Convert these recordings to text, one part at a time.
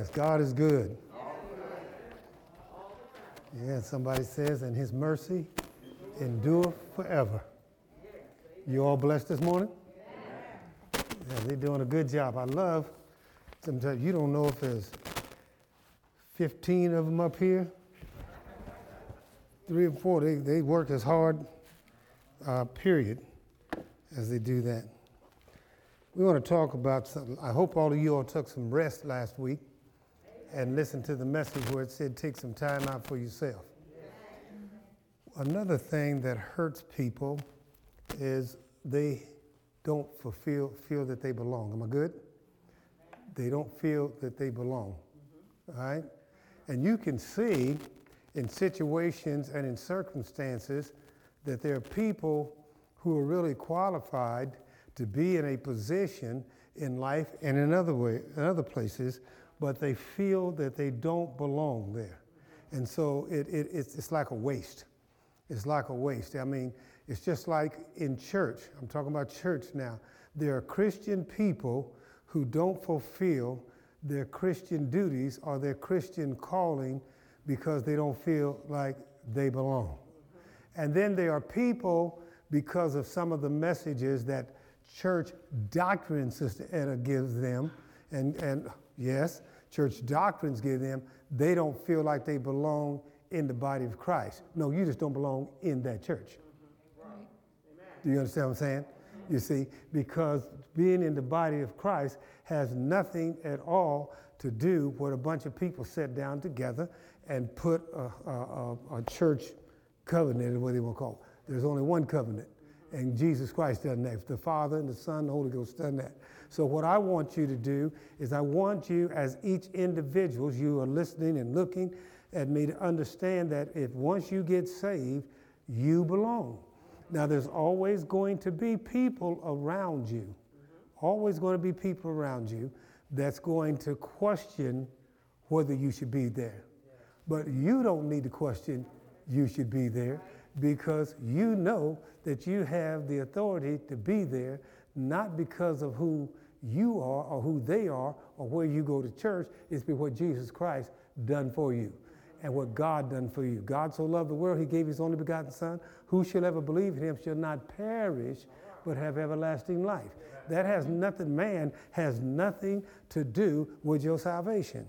Yes, God is good. Yeah, somebody says, and his mercy endure forever. You all blessed this morning? Yeah, they're doing a good job. I love, sometimes you don't know if there's 15 of them up here. Three or four, they, they work as hard, uh, period, as they do that. We want to talk about something. I hope all of you all took some rest last week and listen to the message where it said take some time out for yourself. Another thing that hurts people is they don't fulfill, feel that they belong. Am I good? They don't feel that they belong. Mm-hmm. All right? And you can see in situations and in circumstances that there are people who are really qualified to be in a position in life and in other way, in other places, but they feel that they don't belong there. And so it, it, it's, it's like a waste. It's like a waste. I mean, it's just like in church. I'm talking about church now. There are Christian people who don't fulfill their Christian duties or their Christian calling because they don't feel like they belong. And then there are people, because of some of the messages that church doctrine Sister Etta gives them, and, and yes, church doctrines give them, they don't feel like they belong in the body of Christ. No, you just don't belong in that church. Do you understand what I'm saying? You see, because being in the body of Christ has nothing at all to do with a bunch of people sat down together and put a, a, a church covenant, or what they want to call it. There's only one covenant, and Jesus Christ done that. The Father and the Son the Holy Ghost done that. So what I want you to do is I want you, as each individual, you are listening and looking at me to understand that if once you get saved, you belong. Now, there's always going to be people around you, always going to be people around you that's going to question whether you should be there. But you don't need to question you should be there because you know that you have the authority to be there, not because of who you are or who they are or where you go to church. It's because what Jesus Christ done for you and what God done for you. God so loved the world, he gave his only begotten Son. Who shall ever believe in him shall not perish, but have everlasting life. That has nothing, man has nothing to do with your salvation.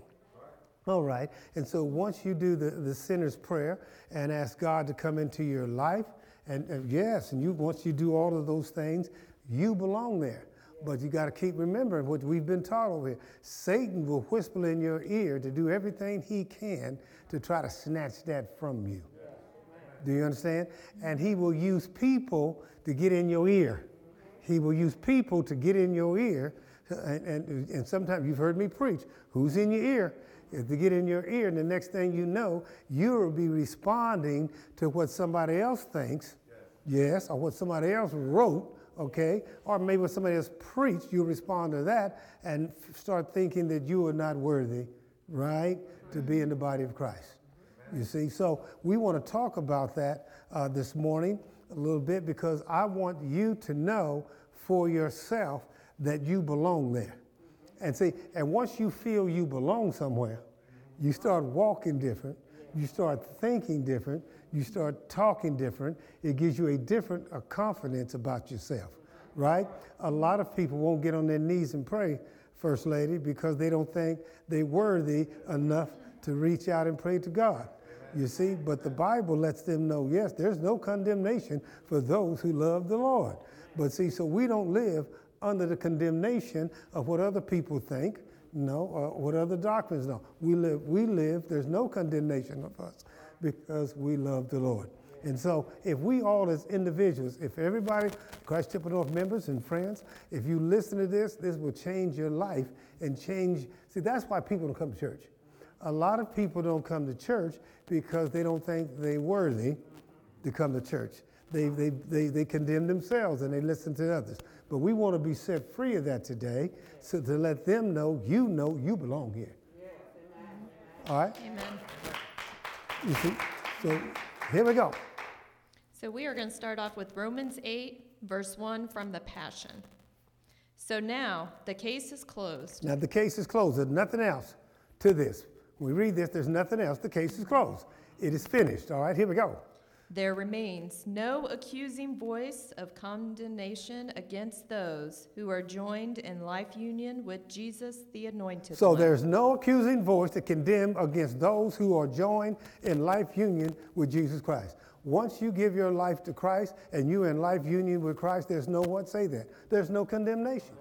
All right. And so once you do the, the sinner's prayer and ask God to come into your life, and, and yes, and you once you do all of those things, you belong there. But you got to keep remembering what we've been taught over here. Satan will whisper in your ear to do everything he can to try to snatch that from you. Do you understand? And he will use people to get in your ear. He will use people to get in your ear. And, and, and sometimes you've heard me preach. Who's in your ear? To get in your ear, and the next thing you know, you will be responding to what somebody else thinks, yes, yes or what somebody else wrote, okay? Or maybe what somebody else preached, you respond to that and start thinking that you are not worthy, right, to be in the body of Christ. You see, so we want to talk about that uh, this morning a little bit because I want you to know for yourself that you belong there. And see, and once you feel you belong somewhere, you start walking different, you start thinking different, you start talking different. It gives you a different a confidence about yourself, right? A lot of people won't get on their knees and pray, First Lady, because they don't think they're worthy enough to reach out and pray to God. You see, but the Bible lets them know, yes, there's no condemnation for those who love the Lord. But see, so we don't live under the condemnation of what other people think, no, or what other doctrines know. We live, we live, there's no condemnation of us because we love the Lord. And so, if we all as individuals, if everybody, Christ Chapel North members and friends, if you listen to this, this will change your life and change. See, that's why people don't come to church. A lot of people don't come to church because they don't think they're worthy to come to church. They, they, they, they condemn themselves and they listen to others. But we want to be set free of that today so to let them know you know you belong here. All right? Amen. You see? So here we go. So we are going to start off with Romans 8, verse 1 from the Passion. So now the case is closed. Now the case is closed. There's nothing else to this. When we read this, there's nothing else. The case is closed. It is finished. All right, here we go. There remains no accusing voice of condemnation against those who are joined in life union with Jesus, the Anointed So One. there's no accusing voice to condemn against those who are joined in life union with Jesus Christ. Once you give your life to Christ and you're in life union with Christ, there's no what say that. There's no condemnation.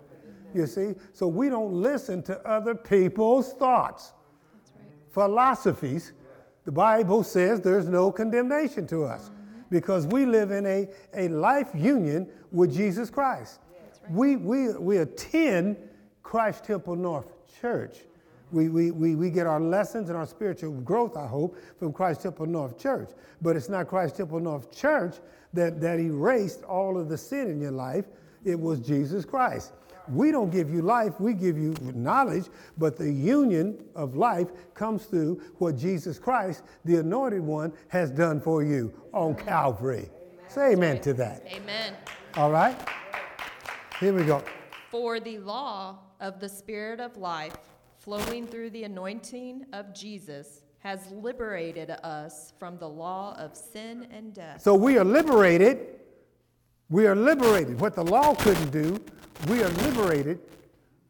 You see? So we don't listen to other people's thoughts, That's right. philosophies. The Bible says there's no condemnation to us because we live in a, a life union with Jesus Christ. We, we, we attend Christ Temple North Church. We, we, we, we get our lessons and our spiritual growth, I hope, from Christ Temple North Church. But it's not Christ Temple North Church that, that erased all of the sin in your life, it was Jesus Christ. We don't give you life, we give you knowledge, but the union of life comes through what Jesus Christ, the anointed one, has done for you on Calvary. Say amen to that. Amen. All right? Here we go. For the law of the Spirit of life, flowing through the anointing of Jesus, has liberated us from the law of sin and death. So we are liberated. We are liberated. What the law couldn't do, we are liberated.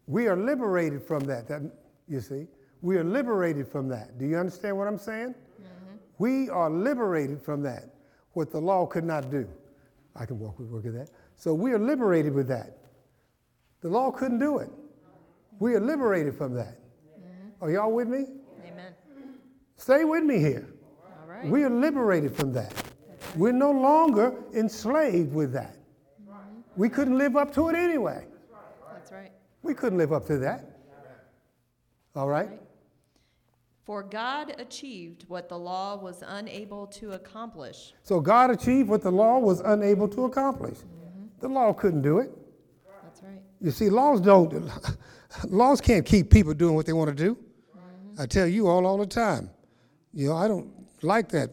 We are liberated from that. that you see, we are liberated from that. Do you understand what I'm saying? Mm-hmm. We are liberated from that. What the law could not do. I can walk with work of that. So we are liberated with that. The law couldn't do it. We are liberated from that. Mm-hmm. Are y'all with me? Amen. Stay with me here. All right. We are liberated from that. We're no longer enslaved with that. We couldn't live up to it anyway. That's right. We couldn't live up to that. All right? For God achieved what the law was unable to accomplish. So God achieved what the law was unable to accomplish. Mm-hmm. The law couldn't do it. That's right. You see, laws don't, laws can't keep people doing what they want to do. Mm-hmm. I tell you all all the time. You know, I don't like that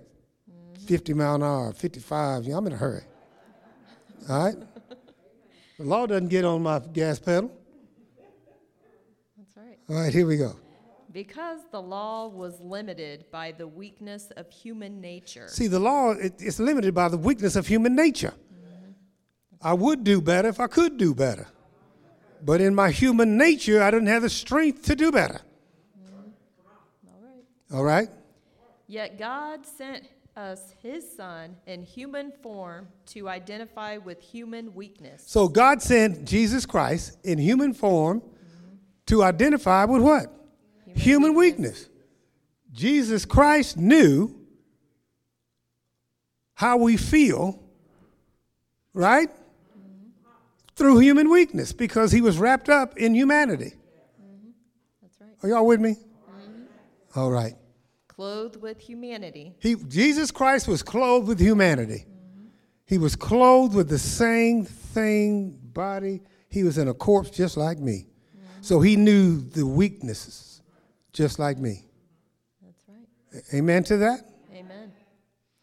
50 mile an hour, 55. You know, I'm in a hurry. All right? The law doesn't get on my gas pedal. That's right. All right, here we go. Because the law was limited by the weakness of human nature. See, the law it, it's limited by the weakness of human nature. I would do better if I could do better. But in my human nature, I didn't have the strength to do better. Mm-hmm. All right. All right? Yet God sent us his Son in human form to identify with human weakness. So God sent Jesus Christ in human form to identify with what? Human, weakness. Jesus Christ knew how we feel, right? Through human weakness because he was wrapped up in humanity. Mm-hmm. That's right. Are y'all with me? Mm-hmm. All right. Clothed with humanity. He, Jesus Christ was clothed with humanity. He was clothed with the same thing, body. He was in a corpse just like me. So he knew the weaknesses just like me. That's right. Amen to that? Amen.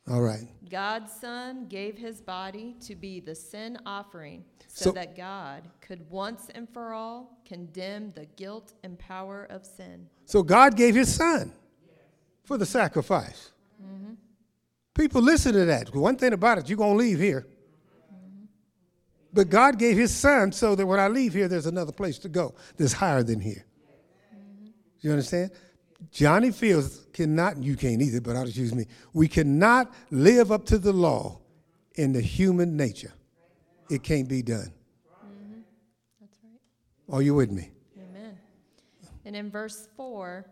All right. God's Son gave his body to be the sin offering so, So- that God could once and for all condemn the guilt and power of sin. So God gave his son for the sacrifice. People listen to that. One thing about it, you're going to leave here. But God gave his son so that when I leave here, there's another place to go that's higher than here. You understand? Johnny Fields cannot, you can't either, but I'll just use me. We cannot live up to the law in the human nature. It can't be done. Mm-hmm. That's right. Are you with me? Amen. And in verse 4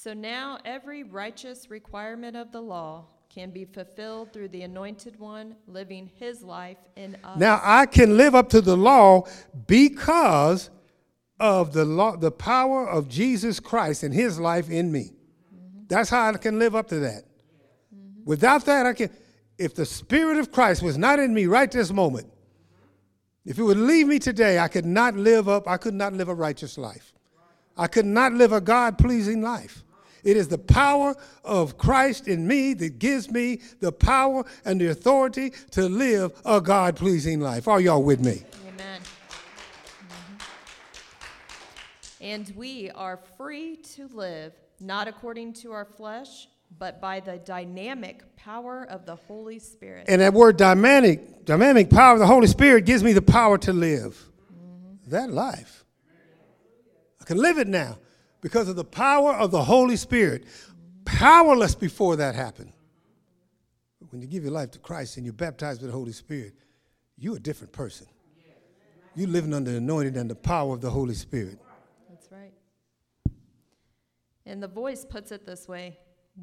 so now every righteous requirement of the law can be fulfilled through the anointed one living his life in us. Now I can live up to the law because of the law, the power of Jesus Christ and his life in me. Mm-hmm. That's how I can live up to that. Without that, I can if the Spirit of Christ was not in me right this moment, if it would leave me today, I could not live up, I could not live a righteous life. I could not live a God pleasing life. It is the power of Christ in me that gives me the power and the authority to live a God pleasing life. Are y'all with me? Amen. Mhm. And we are free to live not according to our flesh, but by the dynamic power of the Holy Spirit. And that word dynamic, dynamic power of the Holy Spirit gives me the power to live that life. I can live it now because of the power of the Holy Spirit. Powerless before that happened. But When you give your life to Christ and you're baptized with the Holy Spirit, you're a different person. You're living under the anointing and the power of the Holy Spirit. That's right. And the voice puts it this way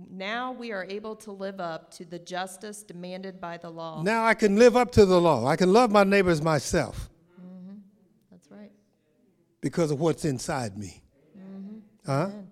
Now we are able to live up to the justice demanded by the law. Now I can live up to the law. I can love my neighbor as myself mm-hmm. That's right. because of what's inside me. Huh? Amen.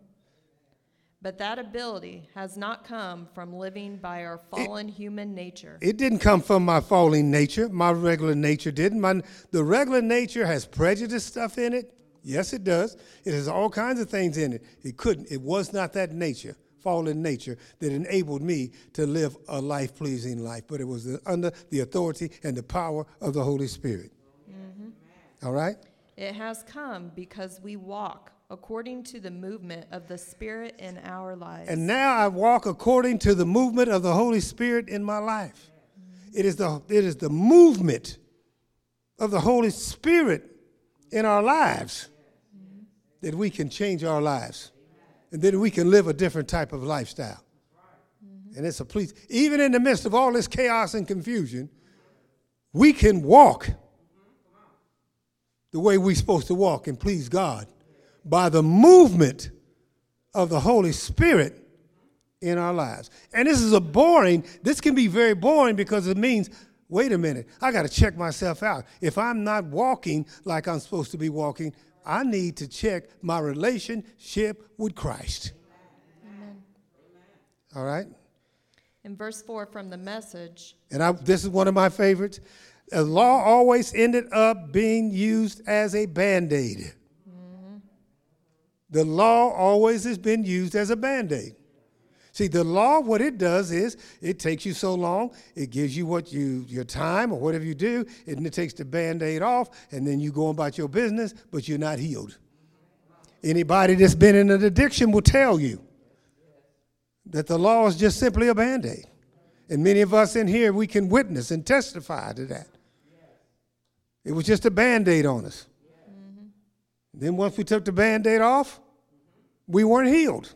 But that ability has not come from living by our fallen human nature. It didn't come from my fallen nature. My regular nature didn't. My, the regular nature has prejudice stuff in it. Yes, it does. It has all kinds of things in it. It couldn't. It was not that nature, fallen nature, that enabled me to live a life pleasing life. But it was the, under the authority and the power of the Holy Spirit. Mm-hmm. All right? It has come because we walk according to the movement of the Spirit in our lives. And now I walk according to the movement of the Holy Spirit in my life. It is the, it is the movement of the Holy Spirit in our lives that we can change our lives. And then we can live a different type of lifestyle. And it's a please. Even in the midst of all this chaos and confusion, we can walk the way we're supposed to walk and please God by the movement of the Holy Spirit in our lives. And this is a boring, this can be very boring because it means, wait a minute, I got to check myself out. If I'm not walking like I'm supposed to be walking, I need to check my relationship with Christ. Amen. All right? In verse 4 from the message, And I, this is one of my favorites. The law always ended up being used as a band aid. The law always has been used as a band aid. See, the law, what it does is it takes you so long, it gives you what you your time or whatever you do, and it takes the band-aid off, and then you go about your business, but you're not healed. Anybody that's been in an addiction will tell you that the law is just simply a band-aid. And many of us in here, we can witness and testify to that. It was just a band-aid on us. Then once we took the band-aid off, we weren't healed.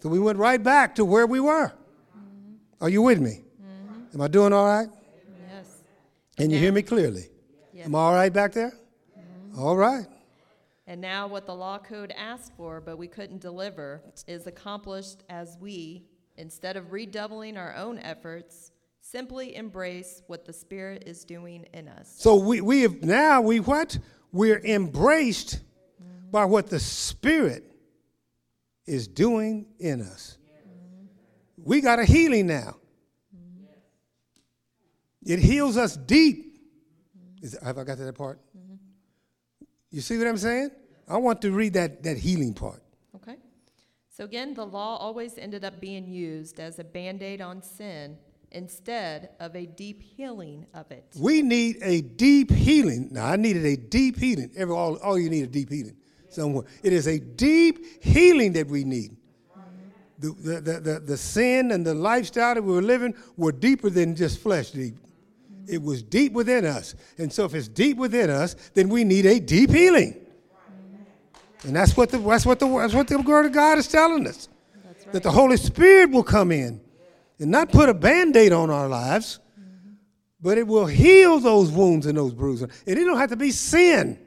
So we went right back to where we were. Mm-hmm. Are you with me? Mm-hmm. Am I doing all right? yes, Can you hear me clearly? yes. Am I all right back there? Mm-hmm. All right. And now what the law code asked for, but we couldn't deliver, is accomplished as we, instead of redoubling our own efforts, simply embrace what the Spirit is doing in us. So we, we have now we what? We're embraced by what the Spirit is doing in us. We got a healing now. It heals us deep. Is, have I got to that part? Mm-hmm. You see what I'm saying? I want to read that, that healing part. Okay? So again, the law always ended up being used as a band aid on sin instead of a deep healing of it. We need a deep healing. Now, I needed a deep healing. Every, all, all you need a deep healing somewhere. It is a deep healing that we need. The, the, the, the, the sin and the lifestyle that we were living were deeper than just flesh deep. It was deep within us. And so, if it's deep within us, then we need a deep healing. And that's what the, that's what the, that's what the Word of God is telling us. That's That the Holy Spirit will come in and not put a band aid on our lives, but it will heal those wounds and those bruises. And it don't have to be sin,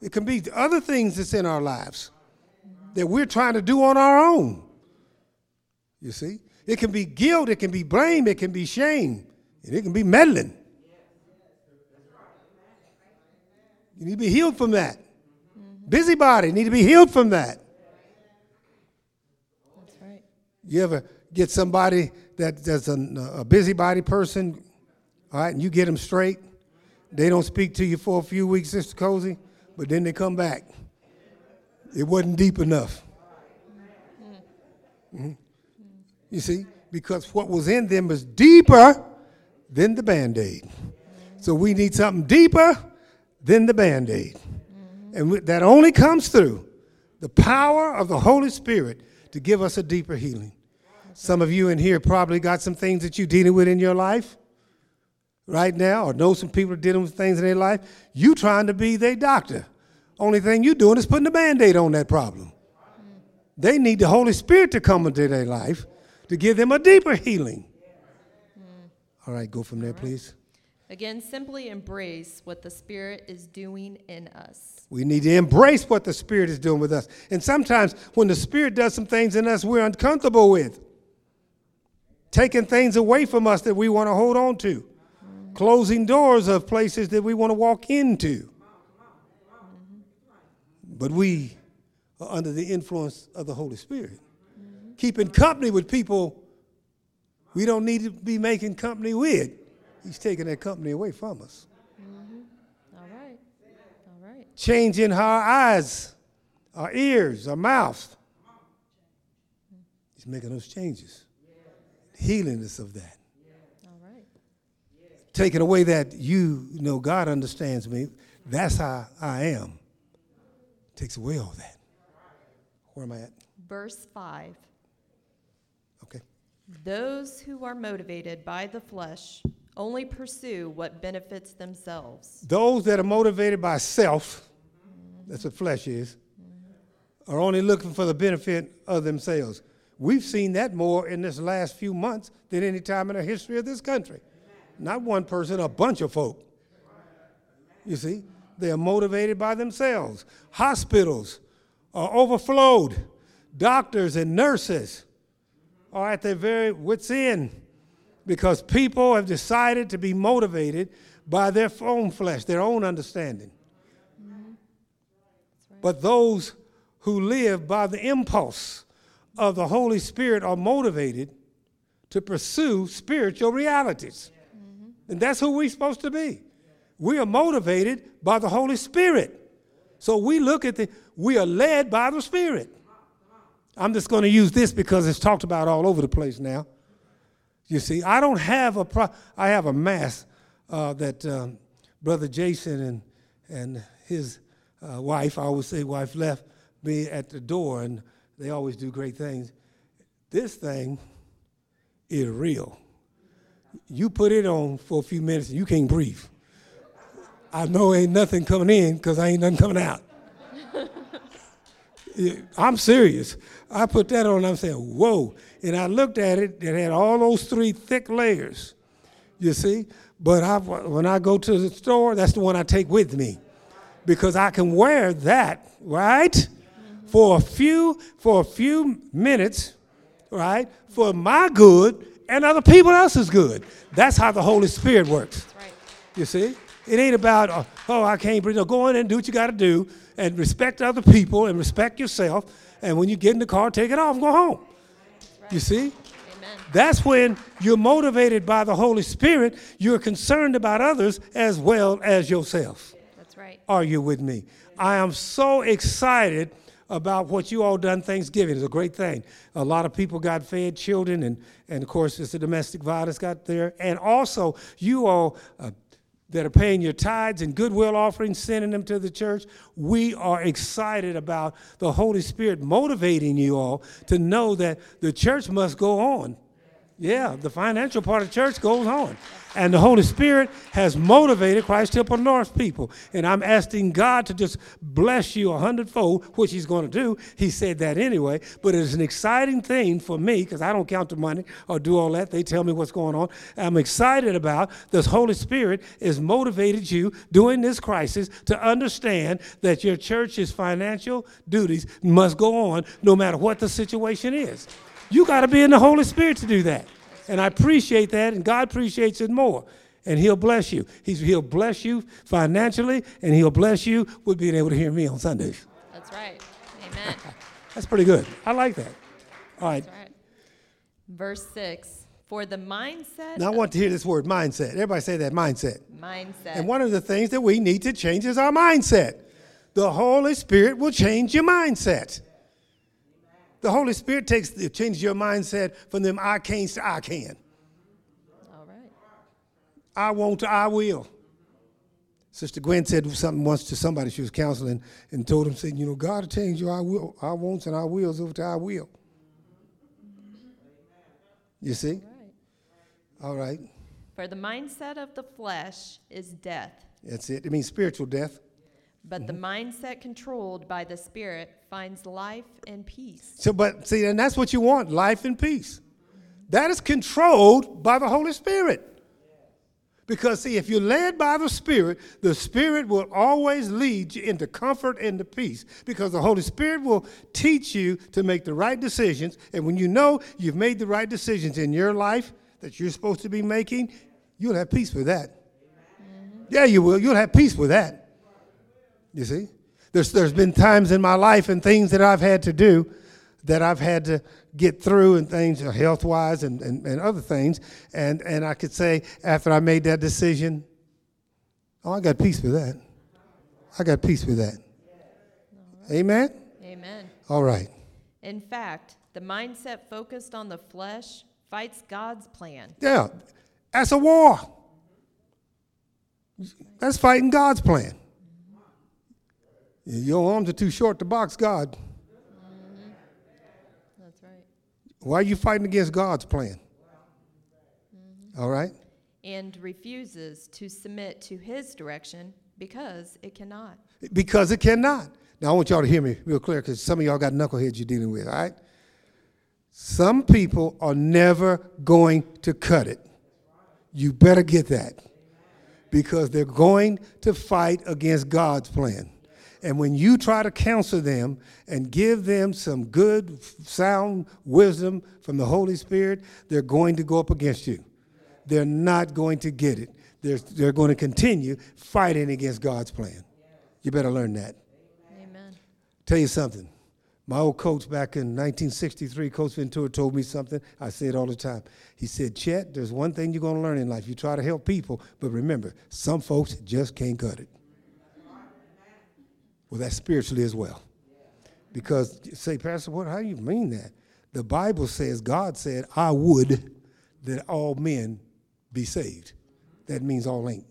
it can be other things that's in our lives that we're trying to do on our own. You see? It can be guilt, it can be blame, it can be shame, and it can be meddling. You need to be healed from that. Busybody need to be healed from that. That's right. You ever get somebody that, that's a, a busybody person, all right, and you get them straight? They don't speak to you for a few weeks, Sister Cozy, but then they come back. It wasn't deep enough. Mhm. You see, because what was in them was deeper than the band aid. So we need something deeper than the band aid. And we- that only comes through the power of the Holy Spirit to give us a deeper healing. Some of you in here probably got some things that you're dealing with in your life right now, or know some people are dealing with things in their life. You trying to be their doctor. Only thing you're doing is putting a band-aid on that problem. They need the Holy Spirit to come into their life to give them a deeper healing. Hmm. All right, go from there, please. Again, simply embrace what the Spirit is doing in us. We need to embrace what the Spirit is doing with us. And sometimes when the Spirit does some things in us we're uncomfortable with, taking things away from us that we want to hold on to, closing doors of places that we want to walk into. But we are under the influence of the Holy Spirit. Keeping company with people we don't need to be making company with. He's taking that company away from us. Mm-hmm. All right. All right. Changing how our eyes, our ears, our mouth. He's making those changes. Healing us of that. All right. Taking away that you, you know, God understands me. That's how I am. Takes away all that. Where am I at? Verse 5. Okay. Those who are motivated by the flesh only pursue what benefits themselves. Those that are motivated by self, that's what flesh is, are only looking for the benefit of themselves. We've seen that more in this last few months than any time in the history of this country. Not one person, a bunch of folk. You see, they are motivated by themselves. Hospitals are overflowed. Doctors and nurses are at their very wits' end because people have decided to be motivated by their own flesh, their own understanding. Mm-hmm. But those who live by the impulse of the Holy Spirit are motivated to pursue spiritual realities. And that's who we're supposed to be. We are motivated by the Holy Spirit. So we look at the, we are led by the Spirit. I'm just going to use this because it's talked about all over the place now. You see, I don't have a pro- I have a mass uh, that um, Brother Jason and and his uh, wife, I always say wife, left me at the door, and they always do great things. This thing is real. You put it on for a few minutes, and you can't breathe. I know ain't nothing coming in because I ain't nothing coming out. I'm serious. I put that on, I'm saying, whoa. And I looked at it, it had all those three thick layers, you see? But I, when I go to the store, that's the one I take with me because I can wear that, right? For a few, for a few minutes, right? For my good and other people else's good. That's how the Holy Spirit works. Right. You see? It ain't about, uh, oh, I can't breathe. No, go in and do what you got to do and respect other people and respect yourself. And when you get in the car, take it off and go home. You see? Amen. That's when you're motivated by the Holy Spirit. You're concerned about others as well as yourself. That's right. Are you with me? I am so excited about what you all done Thanksgiving. It's a great thing. A lot of people got fed, children, and, and of course, it's the domestic violence got there. And also, you all uh, that are paying your tithes and goodwill offerings, sending them to the church, we are excited about the Holy Spirit motivating you all to know that the church must go on. Yeah, the financial part of church goes on. And the Holy Spirit has motivated Christ Temple North people. And I'm asking God to just bless you a hundredfold, which He's going to do. He said that anyway. But it's an exciting thing for me because I don't count the money or do all that. They tell me what's going on. I'm excited about this Holy Spirit has motivated you during this crisis to understand that your church's financial duties must go on no matter what the situation is. You got to be in the Holy Spirit to do that. And I appreciate that, and God appreciates it more. And He'll bless you. He's, he'll bless you financially, and He'll bless you with being able to hear me on Sundays. That's right. Amen. That's pretty good. I like that. All right. That's right. Verse 6 For the mindset. Now I want to hear this word mindset. Everybody say that mindset. mindset. And one of the things that we need to change is our mindset. The Holy Spirit will change your mindset. The Holy Spirit takes the changes your mindset from them I can't to I can. All right. I want to I will. Sister Gwen said something once to somebody she was counseling and told them, said, you know, God will change your our, will, our wants and our wills over to I will. You see? Right. All right. For the mindset of the flesh is death, That's it. It means spiritual death. But the mm-hmm. mindset controlled by the Spirit finds life and peace. So, but see, and that's what you want life and peace. That is controlled by the Holy Spirit. Because, see, if you're led by the Spirit, the Spirit will always lead you into comfort and to peace. Because the Holy Spirit will teach you to make the right decisions. And when you know you've made the right decisions in your life that you're supposed to be making, you'll have peace with that. Mm-hmm. Yeah, you will. You'll have peace with that. You see? There's, there's been times in my life and things that I've had to do that I've had to get through and things uh, health wise and, and, and other things. And, and I could say after I made that decision, oh, I got peace with that. I got peace with that. Amen? Amen. All right. In fact, the mindset focused on the flesh fights God's plan. Yeah, that's a war. That's fighting God's plan. Your arms are too short to box God. That's right. Why are you fighting against God's plan? Mm-hmm. All right? And refuses to submit to his direction because it cannot. Because it cannot. Now, I want y'all to hear me real clear because some of y'all got knuckleheads you're dealing with, all right? Some people are never going to cut it. You better get that because they're going to fight against God's plan. And when you try to counsel them and give them some good, sound wisdom from the Holy Spirit, they're going to go up against you. They're not going to get it. They're, they're going to continue fighting against God's plan. You better learn that. Amen. Tell you something. My old coach back in 1963, Coach Ventura, told me something. I say it all the time. He said, Chet, there's one thing you're going to learn in life. You try to help people, but remember, some folks just can't cut it. Well, that's spiritually as well. Because, say, Pastor, what, how do you mean that? The Bible says, God said, I would that all men be saved. That means all ain't.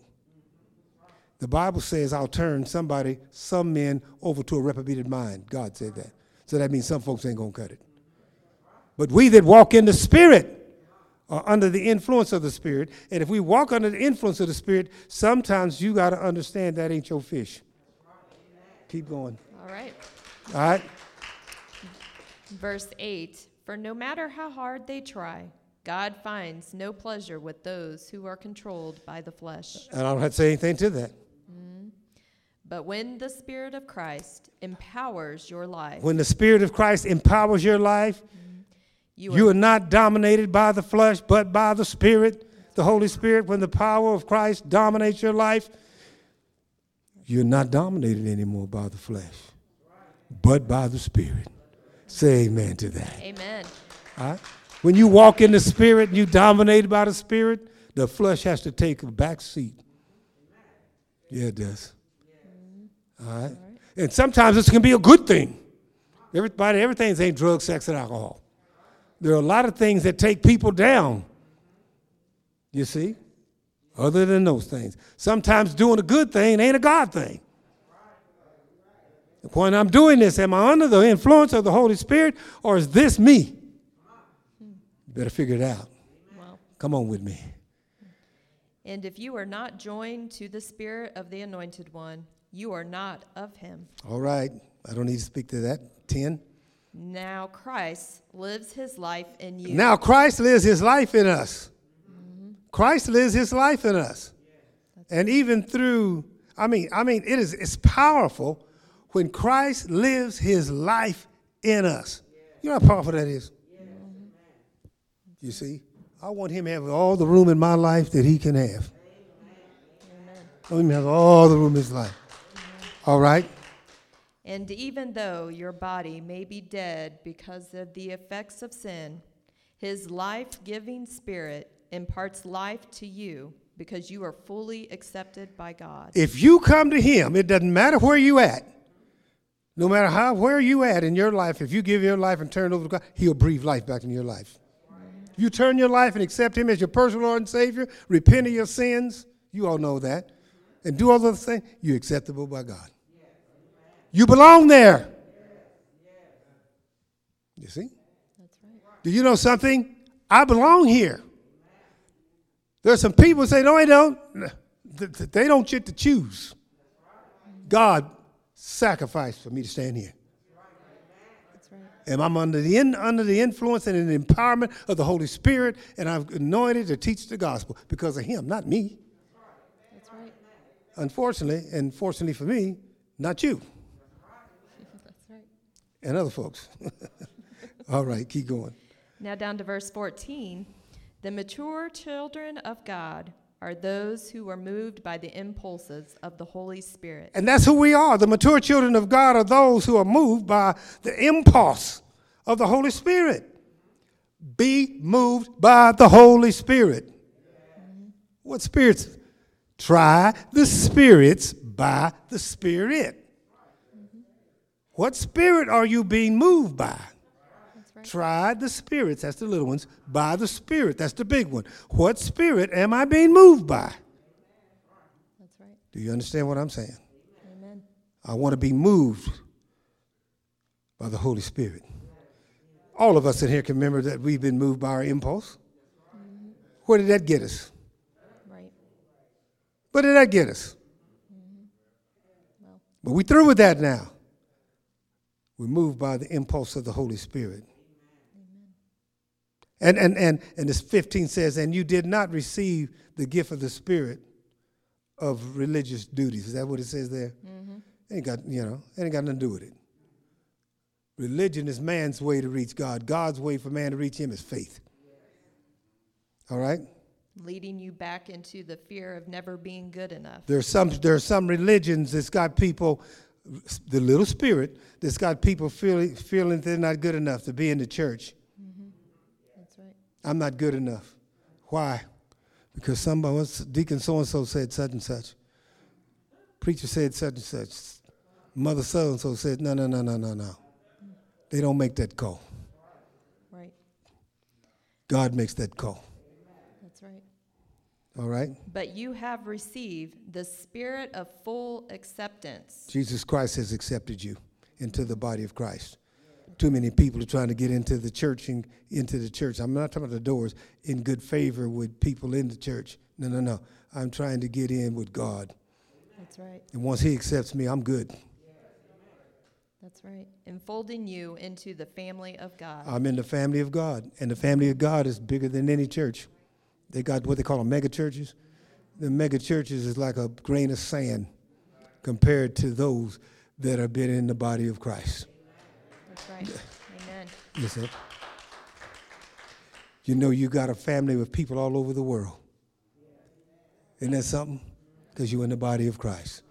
The Bible says, I'll turn somebody, some men, over to a reprobated mind. God said that. So that means some folks ain't to cut it. But we that walk in the Spirit are under the influence of the Spirit. And if we walk under the influence of the Spirit, sometimes you got to understand that ain't your fish. Keep going. All right. All right? Verse 8 For no matter how hard they try, God finds no pleasure with those who are controlled by the flesh. And I don't have to say anything to that. Mm-hmm. But when the Spirit of Christ empowers your life, When the Spirit of Christ empowers your life, mm-hmm. you you are are not dominated by the flesh, but by the Spirit, the Holy Spirit. When the power of Christ dominates your life, you're not dominated anymore by the flesh, but by the Spirit. Say amen to that. Amen. All right? When you walk in the Spirit and you dominated by the Spirit, the flesh has to take a back seat. Yeah, it does. Mm-hmm. All right? And sometimes this can be a good thing. Everybody, everything's ain't drugs, sex, and alcohol. There are a lot of things that take people down. You see? Other than those things. Sometimes doing a good thing ain't a God thing. When I'm doing this, am I under the influence of the Holy Spirit or is this me? You better figure it out. Come on with me. and if you are not joined to the Spirit of the Anointed One, you are not of him. All right. I don't need to speak to that. 10. Now Christ lives his life in you. Now Christ lives his life in us. Christ lives his life in us. And even through, I mean, I mean, it is it's powerful when Christ lives his life in us. You know how powerful that is? You see? I want him to have all the room in my life that he can have. I want him to have all the room in his life. All right? And even though your body may be dead because of the effects of sin, his life giving spirit imparts life to you because you are fully accepted by God. If you come to him, it doesn't matter where you at. No matter how where you at in your life, if you give your life and turn it over to God, he'll breathe life back into your life. If you turn your life and accept him as your personal Lord and Savior, repent of your sins, you all know that. and do all those things, you're acceptable by God. You belong there. You see? That's right. Do you know something? I belong here. There's some people say, no, I don't. Th- th- They don't get to choose. God sacrificed for me to stand here. And I'm under the, in, under the influence and the empowerment of the Holy Spirit, and I'm anointed to teach the gospel because of Him, not me. That's right. Unfortunately, and fortunately for me, not you That's right. and other folks. All right, keep going. Now down to verse 14. The mature children of God are those who are moved by the impulses of the Holy Spirit. And that's who we are. The mature children of God are those who are moved by the impulse of the Holy Spirit. Be moved by the Holy Spirit. What spirits? Try the spirits by the Spirit. What spirit are you being moved by? Right. Try the spirits, that's the little ones, by the Spirit, that's the big one. What spirit am I being moved by? That's right. Do you understand what I'm saying? Amen. I want to be moved by the Holy Spirit. All of us in here can remember that we've been moved by our impulse. Mm-hmm. Where did that get us? Right. Where did that get us? Mm-hmm. Well, But we through with that now. We're moved by the impulse of the Holy Spirit. And, and, and, and this 15 says, and you did not receive the gift of the Spirit of religious duties. Is that what it says there? Mm-hmm. Ain't got, you know, ain't got nothing to do with it. Religion is man's way to reach God. God's way for man to reach him is faith. All right? leading you back into the fear of never being good enough. There's some there are some religions that's got people, the little spirit that's got people feeling feeling they're not good enough to be in the church. I'm not good enough. Why? Because somebody Deacon so and so said such and such. Preacher said such and such. Mother so and so said no no no no no no. They don't make that call. Right. God makes that call. That's right. All right. But you have received the spirit of full acceptance. Jesus Christ has accepted you into the body of Christ. Too many people are trying to get into the church and into the church. I'm not talking about the doors in good favor with people in the church. No, no, no. I'm trying to get in with God. That's right. And once He accepts me, I'm good. That's right. Enfolding you into the family of God. I'm in the family of God. And the family of God is bigger than any church. They got what they call them mega churches. The mega churches is like a grain of sand compared to those that have been in the body of Christ. That's right. Amen. Yes, sir. You know, you got a family with people all over the world. Isn't that something? Because you're in the body of Christ.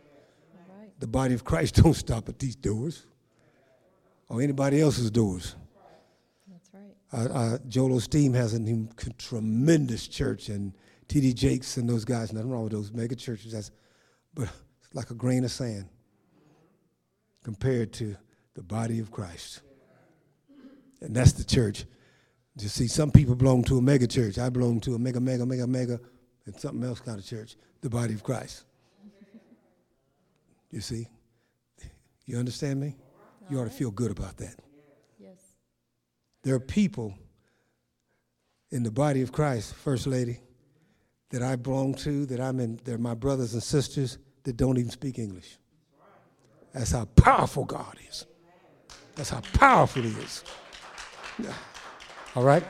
All right. The body of Christ don't stop at these doors or anybody else's doors. That's right. Uh, uh, Joel Osteen has a new c- tremendous church, and T.D. Jakes and those guys. Nothing wrong with those mega churches. That's, but it's like a grain of sand compared to the body of Christ, and that's the church. You see, some people belong to a mega church. I belong to a mega, mega, mega, mega, and something else kind of church, the body of Christ. You see, you understand me? You ought to feel good about that. Yes. There are people in the body of Christ, First Lady, that I belong to, that I'm in, they're my brothers and sisters that don't even speak English. That's how powerful God is. That's how powerful He is. Yeah. All right?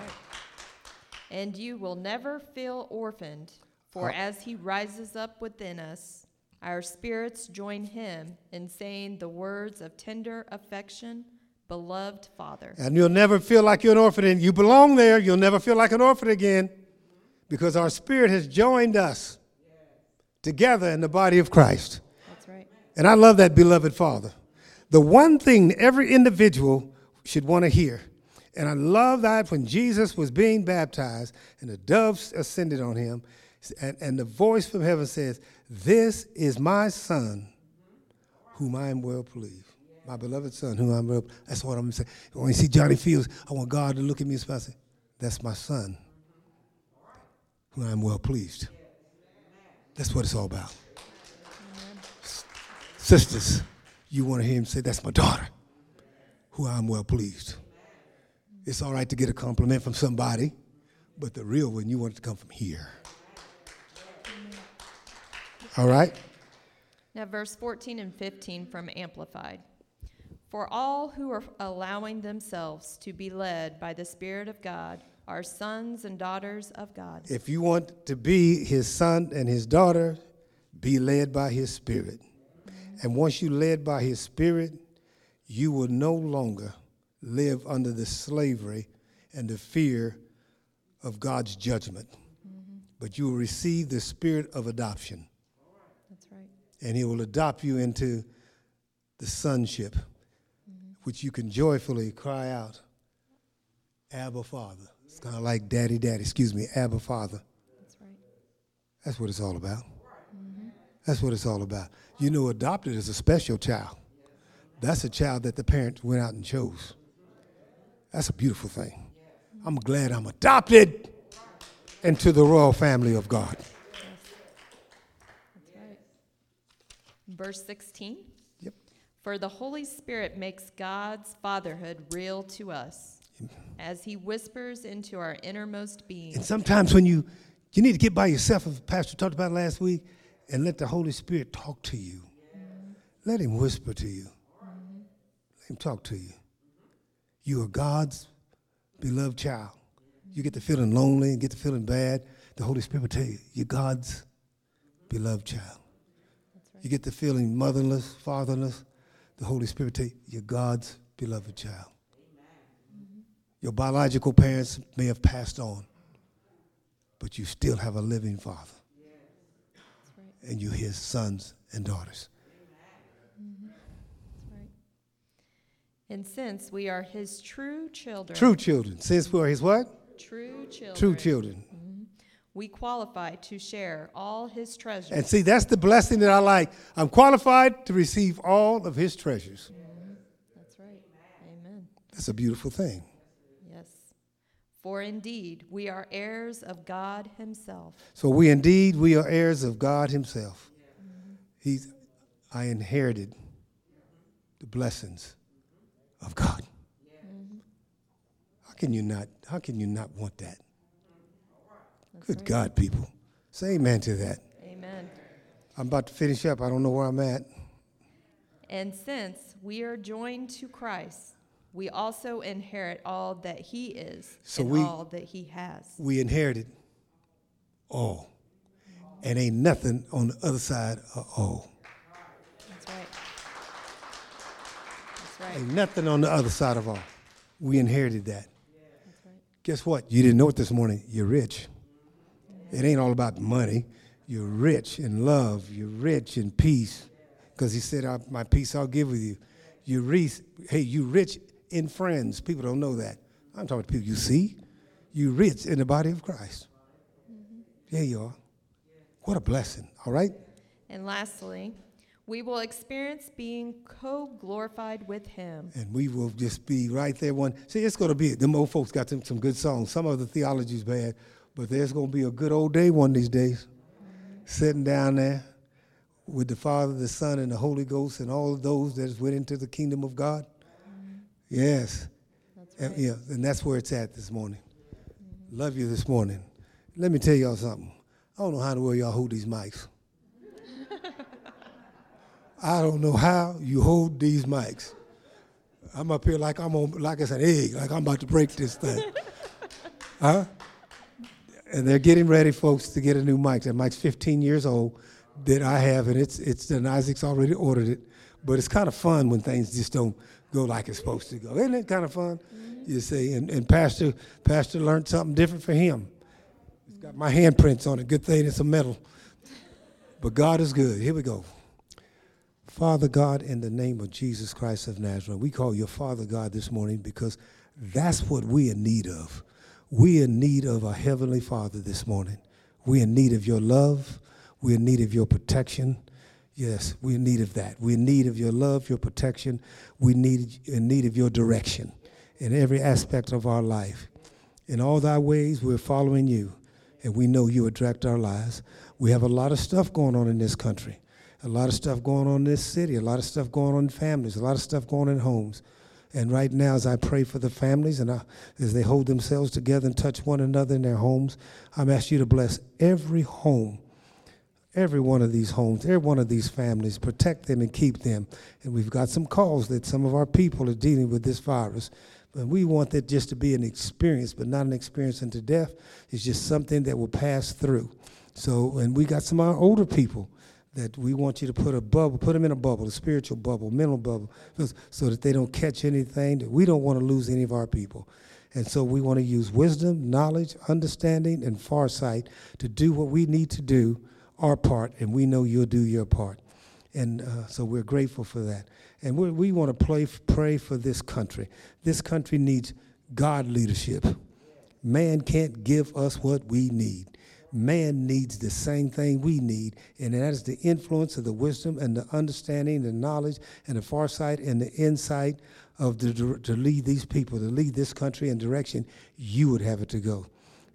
And you will never feel orphaned, for Uh. as he rises up within us, our spirits join him in saying the words of tender affection, beloved Father. And you'll never feel like you're an orphan. And you belong there. You'll never feel like an orphan again because our spirit has joined us together in the body of Christ. That's right. And I love that beloved Father. The one thing every individual should want to hear, and I love that when Jesus was being baptized and the doves ascended on him, and, and the voice from heaven says, This is my son, whom I am well pleased. My beloved son, whom I'm well pleased. That's what I'm saying. When you see Johnny Fields, I want God to look at me and say, That's my son, whom I am well pleased. That's what it's all about. Sisters, you want to hear him say, That's my daughter, who I'm well pleased. It's all right to get a compliment from somebody, but the real one, you want it to come from here. All right? Now, verse 14 and 15 from Amplified. For all who are allowing themselves to be led by the Spirit of God are sons and daughters of God. If you want to be his son and his daughter, be led by his spirit. And once you're led by his spirit, you will no longer live under the slavery and the fear of God's judgment. Mm-hmm. But you will receive the spirit of adoption. That's right. And he will adopt you into the sonship, mm-hmm. which you can joyfully cry out, Abba Father. It's kind of like daddy, daddy, excuse me, Abba Father. That's right. That's what it's all about. That's what it's all about. You know, adopted is a special child. That's a child that the parents went out and chose. That's a beautiful thing. I'm glad I'm adopted into the royal family of God. Yes. That's right. Verse 16. Yep. For the Holy Spirit makes God's fatherhood real to us as he whispers into our innermost being. And sometimes when you you need to get by yourself, as Pastor talked about last week, and let the Holy Spirit talk to you. Let him whisper to you. Let him talk to you. You are God's beloved child. You get to feeling lonely and get to feeling bad. The Holy Spirit will tell you, you're God's beloved child. Right. You get to feeling motherless, fatherless. The Holy Spirit will tell you, you're God's beloved child. Mm-hmm. Your biological parents may have passed on, but you still have a living father. And you're his sons and daughters. And since we are his true children. True children. Since we are his what? True children. True children. Mm-hmm. We qualify to share all his treasures. And see, that's the blessing that I like. I'm qualified to receive all of his treasures. Mm-hmm. That's right. Amen. That's a beautiful thing. For indeed, we are heirs of God himself. So we indeed, we are heirs of God himself. Mm-hmm. He's, I inherited the blessings of God. Mm-hmm. How can you not? How can you not want that? That's Good right. God, people, say amen to that. Amen. I'm about to finish up. I don't know where I'm at. And since we are joined to Christ, we also inherit all that He is so and we, all that He has. We inherited all, and ain't nothing on the other side of all. right. Ain't nothing on the other side of all. We inherited that. Right. Guess what? You didn't know it this morning. You're rich. It ain't all about money. You're rich in love. You're rich in peace. Because he said, My peace I'll give with you. You're rich. Hey, you rich in friends. People don't know that. I'm talking to people you see. You rich in the body of Christ. Mm-hmm. There you are. What a blessing. All right? And lastly, we will experience being co glorified with Him. And we will just be right there. One, see, it's going to be, it. them old folks got some, some good songs. Some of the theology is bad, but there's going to be a good old day one of these days. Mm-hmm. Sitting down there with the Father, the Son, and the Holy Ghost, and all those that went into the kingdom of God. Yes. Right. And, yeah, and that's where it's at this morning. Mm-hmm. Love you this morning. Let me tell y'all something. I don't know how the world y'all hold these mics. I don't know how you hold these mics. I'm up here like I'm on, like it's an egg, like I'm about to break this thing. huh? And they're getting ready, folks, to get a new mic. That mic's 15 years old that I have, and it's it's and Isaac's already ordered it. But it's kind of fun when things just don't go like it's supposed to go. Isn't it kind of fun? Mm-hmm. You see, and, and Pastor Pastor learned something different for him. It's got my handprints on it. Good thing it's a metal. But God is good. Here we go. Father God, in the name of Jesus Christ of Nazareth, we call you Father God this morning because that's what we're in need of. We're in need of a Heavenly Father this morning. We're in need of your love. We're in need of your protection. Yes, we're in need of that. We're in need of your love, your protection. We need in need of your direction in every aspect of our life. In all thy ways, we're following you, and we know you will direct our lives. We have a lot of stuff going on in this country. A lot of stuff going on in this city, a lot of stuff going on in families, a lot of stuff going on in homes. And right now, as I pray for the families and I, as they hold themselves together and touch one another in their homes, I'm asking you to bless every home, every one of these homes, every one of these families, protect them and keep them. And we've got some calls that some of our people are dealing with this virus. But we want that just to be an experience, but not an experience unto death. It's just something that will pass through. So, and we got some of our older people that we want you to put a bubble, put them in a bubble, a spiritual bubble, mental bubble, so that they don't catch anything. That we don't want to lose any of our people. And so we want to use wisdom, knowledge, understanding, and foresight to do what we need to do, our part, and we know you'll do your part. And uh, so we're grateful for that. And we want to pray, pray for this country. This country needs God leadership. Man can't give us what we need. Man needs the same thing we need, and that is the influence of the wisdom and the understanding, the knowledge and the foresight and the insight of the, to lead these people, to lead this country in direction you would have it to go.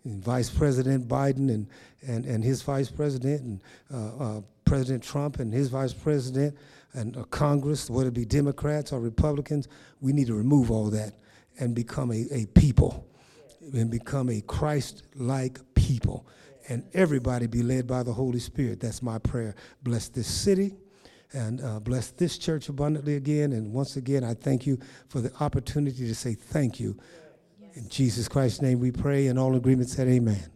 And Vice President Biden and, and, and his vice president, and uh, uh, President Trump and his vice president, and uh, Congress, whether it be Democrats or Republicans, we need to remove all that and become a, a people and become a Christ like people. And everybody be led by the Holy Spirit. That's my prayer. Bless this city and uh, bless this church abundantly again. And once again, I thank you for the opportunity to say thank you. In Jesus Christ's name we pray, and all agreement said amen.